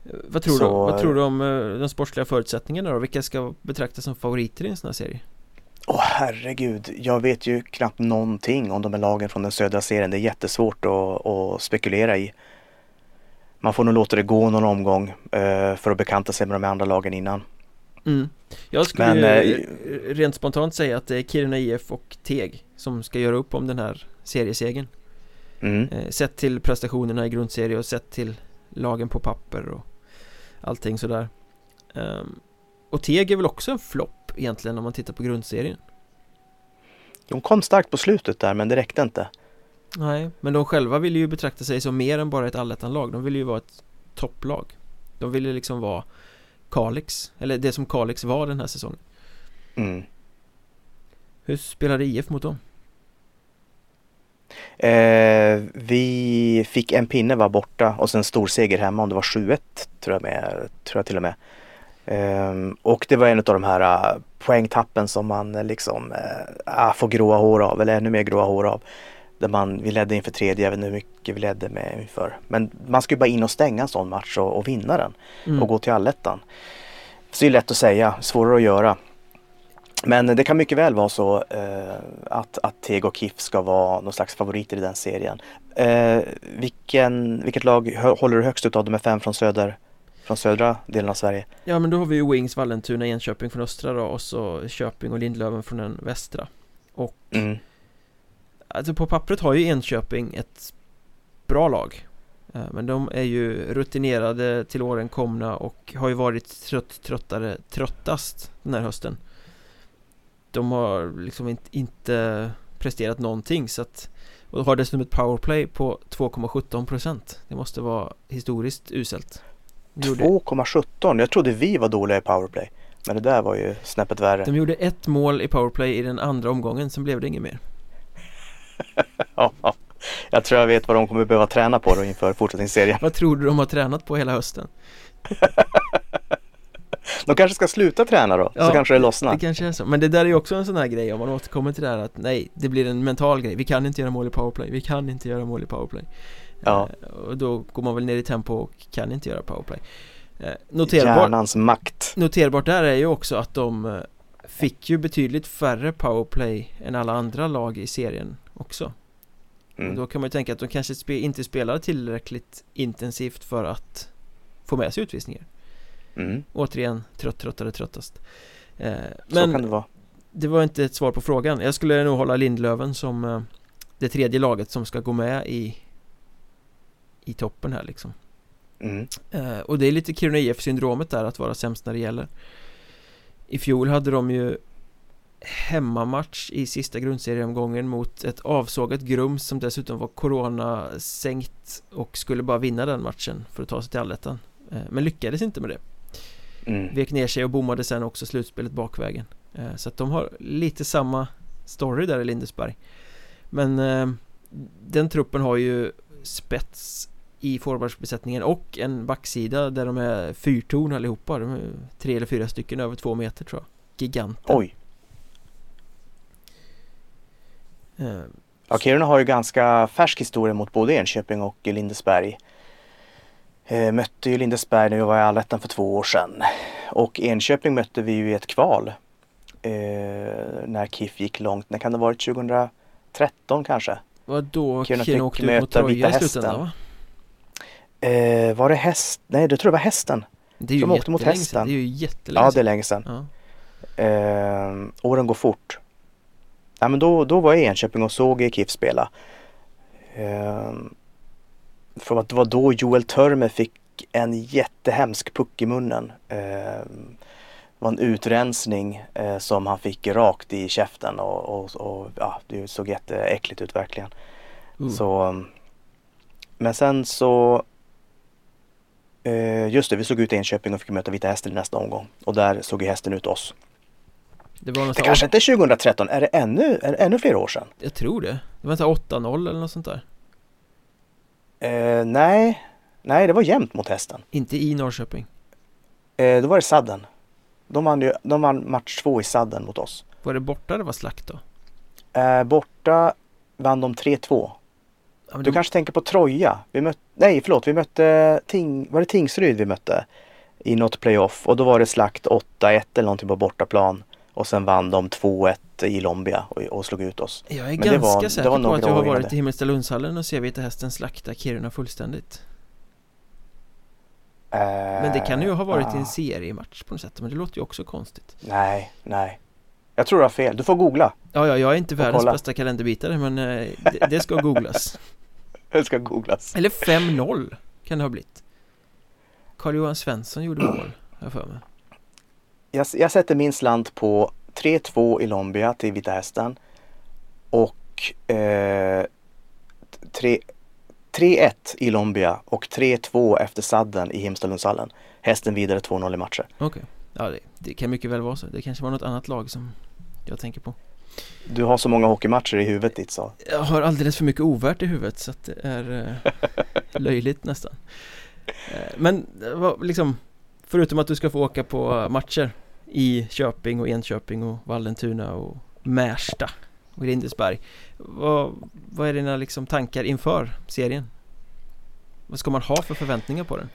Vad tror, du, Så- vad tror du om eh, de sportsliga förutsättningarna då? Vilka ska betraktas som favoriter i en sån här serie? Åh herregud, jag vet ju knappt någonting om de här lagen från den södra serien. Det är jättesvårt att, att spekulera i. Man får nog låta det gå någon omgång eh, för att bekanta sig med de andra lagen innan. Mm. Jag skulle Men, ju eh, rent spontant säga att det är Kiruna IF och Teg som ska göra upp om den här seriesegern Mm. eh, Sett till prestationerna i grundserie och sett till lagen på papper och allting sådär Ehm, Och Teg är väl också en flopp egentligen om man tittar på grundserien De kom starkt på slutet där, men det räckte inte. Nej, men de själva vill ju betrakta sig som mer än bara ett allettanlag De vill ju vara ett topplag De vill ju liksom vara Kalix, eller det som Kalix var den här säsongen Mm. Hur spelade IF mot dem? Eh, vi fick en pinne var borta och sen stor seger hemma om det var 7-1 tror jag, med, tror jag till och med. Ehm, och det var en av de här uh, poängtappen som man eh, liksom uh, får gråa hår av eller ännu mer gråa hår av. Där man, vi ledde inför tredje, jag vet inte hur mycket vi ledde med inför. Men man ska ju bara in och stänga en sån match och, och vinna den Mm. och gå till allettan. Så det är lätt att säga, svårare att göra. Men det kan mycket väl vara så att, att Teg och KIF ska vara någon slags favoriter i den serien. Vilken, vilket lag håller du högst ut av de här fem från, söder, från södra delen av Sverige? Ja men då har vi ju Wings, Vallentuna, Enköping från östra då och så Köping och Lindlöven från den västra. Och Mm. alltså på pappret har ju Enköping ett bra lag. Eh, Men de är ju rutinerade till åren komna och har ju varit trött, tröttare, tröttast den här hösten. De har liksom inte, inte presterat någonting så att Och har dessutom ett powerplay på 2,17% Det måste vara historiskt uselt 2,17. Jag trodde vi var dåliga i powerplay. Men det där var ju snäppet värre. De gjorde ett mål i powerplay i den andra omgången, sen blev det inget mer Ja, ja. jag tror jag vet vad de kommer behöva träna på då inför fortsättningsserien. Vad tror du de har tränat på hela hösten? De kanske ska sluta träna då, så Ja, kanske det lossnar. Det kanske är så, men det där är ju också en sån här grej om man återkommer till det här att nej, det blir en mental grej Vi kan inte göra mål i powerplay, vi kan inte göra mål i powerplay Ja. Eh, Och då går man väl ner i tempo och kan inte göra powerplay eh, Noterbar, Hjärnans makt. Noterbart där är ju också att de eh, fick ju betydligt färre powerplay än alla andra lag i serien också Och Mm. då kan man ju tänka att de kanske inte spelar tillräckligt intensivt för att få med sig utvisningar Mm. Återigen, trött, tröttare, tröttast eh, Så kan Men det vara. det var inte ett svar på frågan Jag skulle nog hålla Lindlöven som det tredje laget som ska gå med i i toppen här liksom. Mm. eh, Och det är lite Kiruna IF syndromet där att vara sämst när det gäller. I fjol hade de ju hemmamatch i sista grundserieomgången mot ett avsågat Grums som dessutom var corona-sänkt och skulle bara vinna den matchen för att ta sig till allettan. Eh, Men lyckades inte med det. Mm. Vek ner sig och bommade sen också slutspelet bakvägen. Eh, Så att de har lite samma story där i Lindesberg. Men eh, den truppen har ju spets i forwardsbesättningen och en backsida där de är fyrtorn allihopa De är tre eller fyra stycken över två meter tror jag Giganter Oj. eh, Ja, Kiruna har ju ganska färsk historia mot både Enköping och Lindesberg. Eh, mötte ju Lindesberg när vi var i Allettan för två år sedan. Och Enköping mötte vi ju i ett kval. Eh, när KIF gick långt. När kan det ha varit? 2013 kanske? Vad då Kiruna Kiruna åkte ut mot Troja i slutändan va? Eh, var det häst? Nej, det tror jag var hästen. Det är ju De åkte mot hästen. sedan, det är ju jättelänge Ja, det är sedan länge sedan. ja. Eh, åren går fort. ja, men då, då var jag i Enköping och såg KIF spela. Ehm, för att det var då Joel Törmer fick en jättehemsk puck i munnen. Ehm, det var en utrensning eh, som han fick rakt i käften och, och, och ja, det såg jätteäckligt ut verkligen. Uh. Så, men sen så eh, Just det, vi såg ut i Enköping och fick möta Vita Hästen i nästa omgång. Och där såg ju hästen ut oss. Det var något Det kanske inte är 2013, är det ännu, är det ännu fler år sedan? Jag tror det. Det var inte 8-0 eller något sånt där. Eh, nej, nej det var jämnt mot hästen. Inte i Norrköping. Eh, då var det sadden. De vann, ju, de vann match två i sadden mot oss. Var det borta det var slakt då? Eh, borta vann de 3-2. Ja, men Du det- kanske tänker på Troja? Vi mötte, nej förlåt, vi mötte Ting, var det Tingsryd vi mötte? I något playoff och då var det slakt 8-1 eller någonting på bortaplan. Och sen vann de 2-1 i Lombia och, och slog ut oss. Jag är Men ganska var- säker på att jag har varit i Himmelstalundshallen och ser Vita Hästen slakta Kiruna fullständigt. Men det kan ju ha varit i en Ah, seriematch på något sätt, men det låter ju också konstigt. Nej, nej. Jag tror du har fel. Du får googla. Ja, ja, jag är inte världens bästa kalenderbitare, men eh, det, det ska googlas. Det ska googlas. Eller 5-0 kan det ha blivit. Carl-Johan Svensson gjorde mål, har jag för mig. Jag, jag sätter min slant på 3-2 i Lombia till Vita Hästen. Och eh, tre- 3-1 i Lombia och 3-2 efter sadden i Himmelstalundshallen. Hästen vidare 2-0 i matcher. Okej. Ja, det, det kan mycket väl vara så. Det kanske var något annat lag som jag tänker på. Du har så många hockeymatcher i huvudet ditt så. Jag har alldeles för mycket ovärt i huvudet så att det är eh, löjligt nästan. Eh, men eh, liksom, förutom att du ska få åka på matcher i Köping och Enköping och Vallentuna och Märsta och Lindesberg. Vad, vad är dina liksom tankar inför serien? Vad ska man ha för förväntningar på den?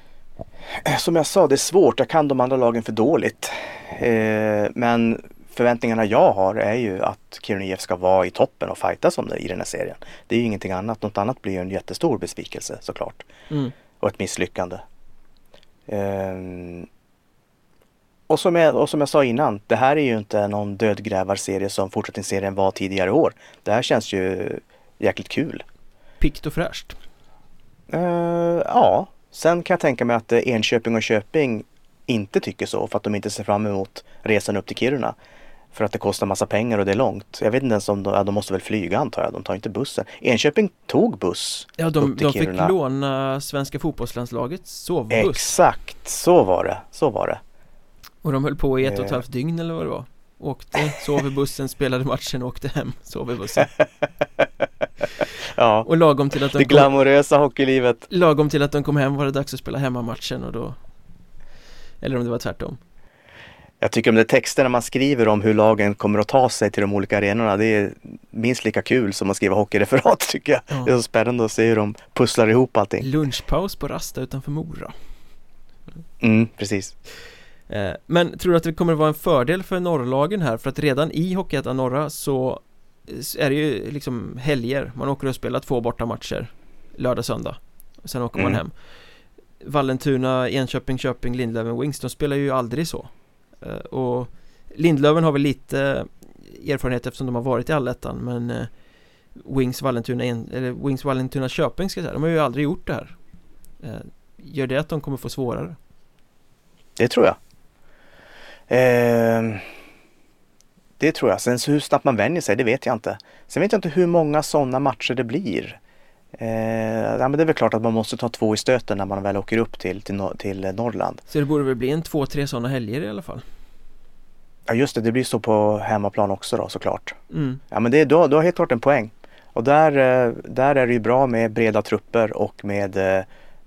Som jag sa, det är svårt. Jag kan de andra lagen för dåligt. Eh, men förväntningarna jag har är ju att Kiruna IF ska vara i toppen och fightas om det i den här serien. Det är ju ingenting annat. Något annat blir ju en jättestor besvikelse såklart. Mm. och ett misslyckande. Ehm, och, som jag, och som jag sa innan, det här är ju inte någon dödgrävarserie som fortsättningsserien var tidigare år. Det här känns ju jäkligt kul. Pikt och fräscht. Eh, ja, sen kan jag tänka mig att Enköping och Köping inte tycker så för att de inte ser fram emot resan upp till Kiruna. För att det kostar massa pengar och det är långt. Jag vet inte ens om de, ja, de måste väl flyga antar jag, de tar inte bussen. Enköping tog buss. Ja, de, de fick Kiruna. låna svenska fotbollslandslagets sovbuss. Exakt, så var det. Så var det. Och de höll på i ett och ett Eh. halvt dygn eller vad det var Åkte, sov i bussen, spelade matchen, åkte hem, sov i bussen Ja, Och lagom till att det de kom, glamorösa hockeylivet. lagom till att de kom hem var det dags att spela hemmamatchen och då Eller om det var tvärtom Jag tycker om de texterna man skriver om hur lagen kommer att ta sig till de olika arenorna, det är minst lika kul som att skriva hockeyreferat tycker jag. Ja. Det är så spännande att se hur de pusslar ihop allting. Lunchpaus på Rasta utanför Mora Mm, precis. eh, Men tror du att det kommer att vara en fördel för norrlagen här? För att redan i Hockeyettan norra så är det ju liksom helger Man åker och spelar två borta matcher Lördag, söndag och Sen åker man Mm. hem Vallentuna, Enköping, Köping, Lindlöven, Wings De spelar ju aldrig så Eh, och Lindlöven har väl lite eh, erfarenhet eftersom de har varit i allettan men eh, Wings, Vallentuna, eller Wings, Vallentuna, Köping ska jag säga De har ju aldrig gjort det här Gör det att de kommer få svårare? Det tror jag. Eh, det tror jag. Sen så hur snabbt man vänjer sig, det vet jag inte. Sen vet jag inte hur många sådana matcher det blir. Eh, ja, men det är väl klart att man måste ta två i stöten när man väl åker upp till, till, till Norrland. Så det borde väl bli en två, tre sådana helger i alla fall Ja just det, det blir så på hemmaplan också då såklart. mm. Ja men det, du, har- du har helt klart en poäng. Och där, eh, där är det ju bra med breda trupper och med eh,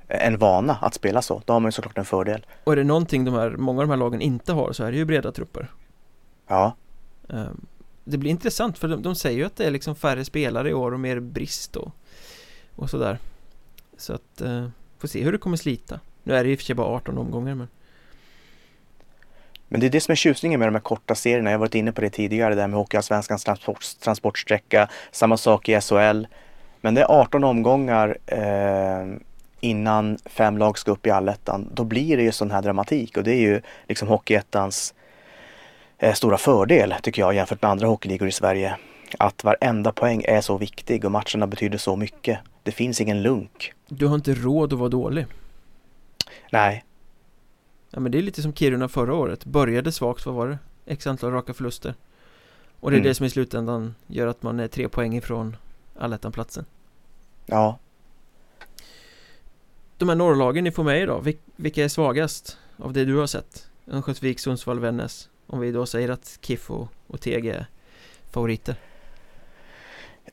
en vana att spela så. Då har man ju såklart en fördel. Och är det någonting de här, många av de här lagen inte har så är det ju breda trupper Ja, Ehm, Det blir intressant för de, de säger ju att det är liksom färre spelare i år och mer brist och, och sådär Så att, eh, får se hur det kommer slita Nu är det ju i och för sig bara 18 omgångar men men det är det som är tjusningen med de här korta serierna. Jag har varit inne på det tidigare, det här med Hockeyallsvenskans transport, transportsträcka. Samma sak i SHL. Men det är 18 omgångar eh, innan fem lag ska upp i allettan. Då blir det ju sån här dramatik och det är ju liksom Hockeyettans eh, stora fördel tycker jag jämfört med andra hockeyligor i Sverige. Att varenda poäng är så viktig och matcherna betyder så mycket. Det finns ingen lunk. Du har inte råd att vara dålig Nej, Ja men det är lite som Kiruna förra året Började svagt, vad var det? X antal raka förluster Och det är Mm. det som i slutändan gör att man är tre poäng ifrån allettan-platsen ja. De här norrlagen ni får med idag, vil- vilka är svagast av det du har sett? Örnsköldsvik, Sundsvall, Vännäs Om vi då säger att KIF och, och TG är favoriter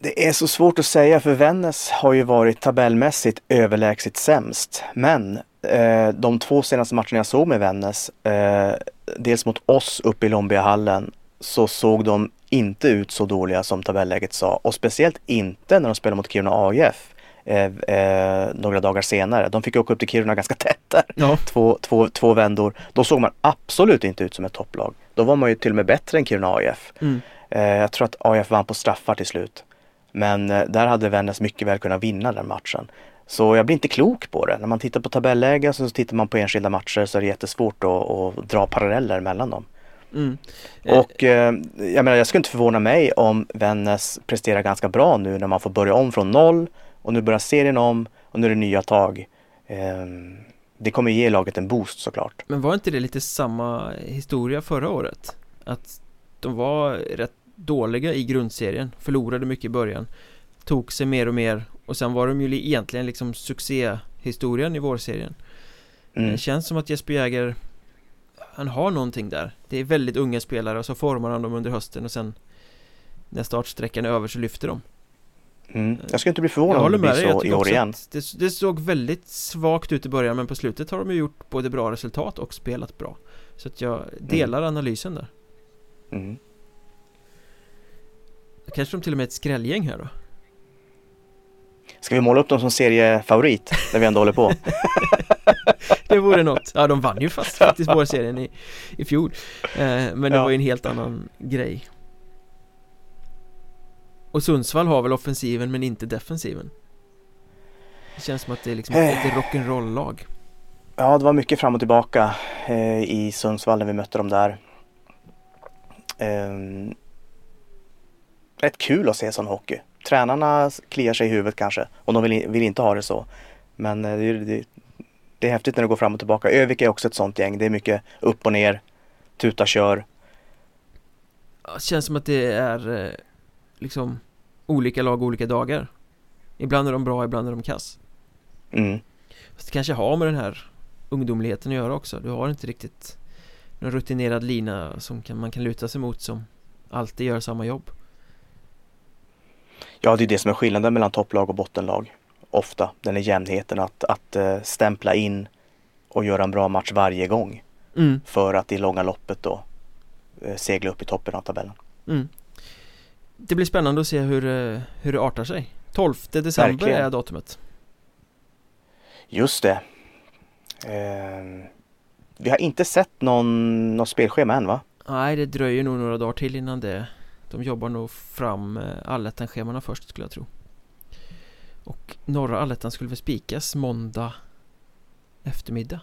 Det är så svårt att säga för Vännäs har ju varit tabellmässigt överlägset sämst. Men eh, de två senaste matcherna jag såg med Vännäs, eh, dels mot oss uppe i Lombiahallen, så såg de inte ut så dåliga som tabelläget sa. Och speciellt inte när de spelade mot Kiruna AIF eh, eh, några dagar senare. De fick åka upp till Kiruna ganska tätt där. Ja Två, två, två vändor. Då såg man absolut inte ut som ett topplag. Då var man ju till och med bättre än Kiruna AIF. mm. Eh, jag tror att AIF vann på straffar till slut. Men eh, där hade Vännäs mycket väl kunnat vinna den matchen. Så jag blir inte klok på det. När man tittar på tabelläge och så tittar man på enskilda matcher så är det jättesvårt att, att dra paralleller mellan dem. Mm. Eh, Och eh, jag menar, jag skulle inte förvåna mig om Vännäs presterar ganska bra nu när man får börja om från noll och nu börjar serien om och nu är det nya tag. Eh, det kommer ge laget en boost såklart. Men var inte det lite samma historia förra året? Att de var rätt dåliga i grundserien, förlorade mycket i början Tog sig mer och mer och sen var de ju li- egentligen liksom succéhistorien i vårserien Mm. Det känns som att Jesper Jäger Han har någonting där Det är väldigt unga spelare och så formar han dem under hösten och sen När startsträckan är över så lyfter de Mm. Jag skulle inte bli förvånad om det blir så i år igen. det, det såg väldigt svagt ut i början men på slutet har de ju gjort både bra resultat och spelat bra Så att jag delar analysen där Mm. Kanske de till och med är ett skrällgäng här då Ska vi måla upp dem som seriefavorit när vi ändå håller på? Det vore något Ja de vann ju fast faktiskt vårserien i, i fjol eh, Men det Ja. var ju en helt annan grej Och Sundsvall har väl offensiven men inte defensiven Det känns som att det är liksom ett Eh. rock'n'roll-lag Ja, det var mycket fram och tillbaka eh, i Sundsvall när vi mötte dem där. Rätt kul att se sån hockey. Tränarna kliar sig i huvudet kanske och de vill, vill inte ha det så. Men eh, det, det, det är häftigt när det går fram och tillbaka. Övik är också ett sånt gäng. Det är mycket upp och ner, tuta kör. Det känns som att det är eh, liksom olika lag olika dagar Ibland är de bra, ibland är de kass Mm. Fast det kanske har med den här ungdomligheten att göra också Du har inte riktigt någon rutinerad lina som kan, man kan luta sig mot som alltid gör samma jobb Ja, det är det som är skillnaden mellan topplag och bottenlag. Ofta, den är jämnheten att, att eh, stämpla in och göra en bra match varje gång. mm, för att i långa loppet då eh, segla upp i toppen av tabellen. mm. Det blir spännande att se hur, eh, hur det artar sig 12 december Verkligen. är datumet Just det. Eh, vi har inte sett någon, någon spelschema än va? Nej, det dröjer nog några dagar till innan det De jobbar nog fram eh, allettan-schemana först skulle jag tro Och norra allettan skulle väl spikas måndag eftermiddag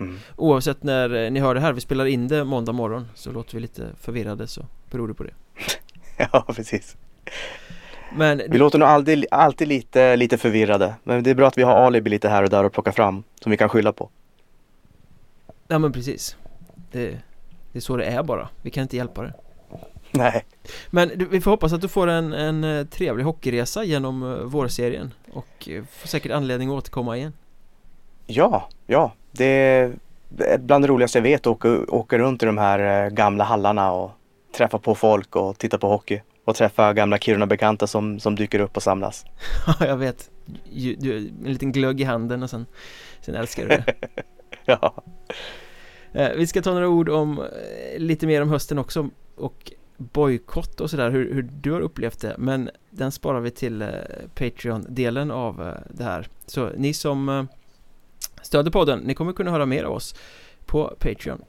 Mm. Oavsett när eh, ni hör det här, vi spelar in det måndag morgon Så låter vi lite förvirrade så beror det på det Ja, precis. Men Vi låter nog alltid, alltid lite, lite förvirrade. Men det är bra att vi har alibi lite här och där att plocka fram som vi kan skylla på. Ja men precis det, det är så det är bara, vi kan inte hjälpa det Nej. Men du, vi får hoppas att du får en, en eh, trevlig hockeyresa genom eh, vårserien Och eh, får säkert anledning att återkomma igen Ja, ja. Det är bland det roligaste jag vet att åka, åka runt i de här gamla hallarna och träffa på folk och titta på hockey. Och träffa gamla Kiruna-bekanta som, som dyker upp och samlas. Ja, jag vet Ju- du, En liten glögg i handen och sen Sen älskar du det Ja. Vi ska ta några ord om Lite mer om hösten också Och bojkott och sådär hur, hur du har upplevt det Men den sparar vi till eh, Patreon-delen av eh, det här. Så ni som eh, Stöder podden, ni kommer kunna höra mer av oss På Patreon.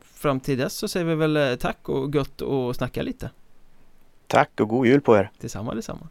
Fram till dess så säger vi väl tack och gött och snacka lite. Tack och god jul på er. Detsamma, detsamma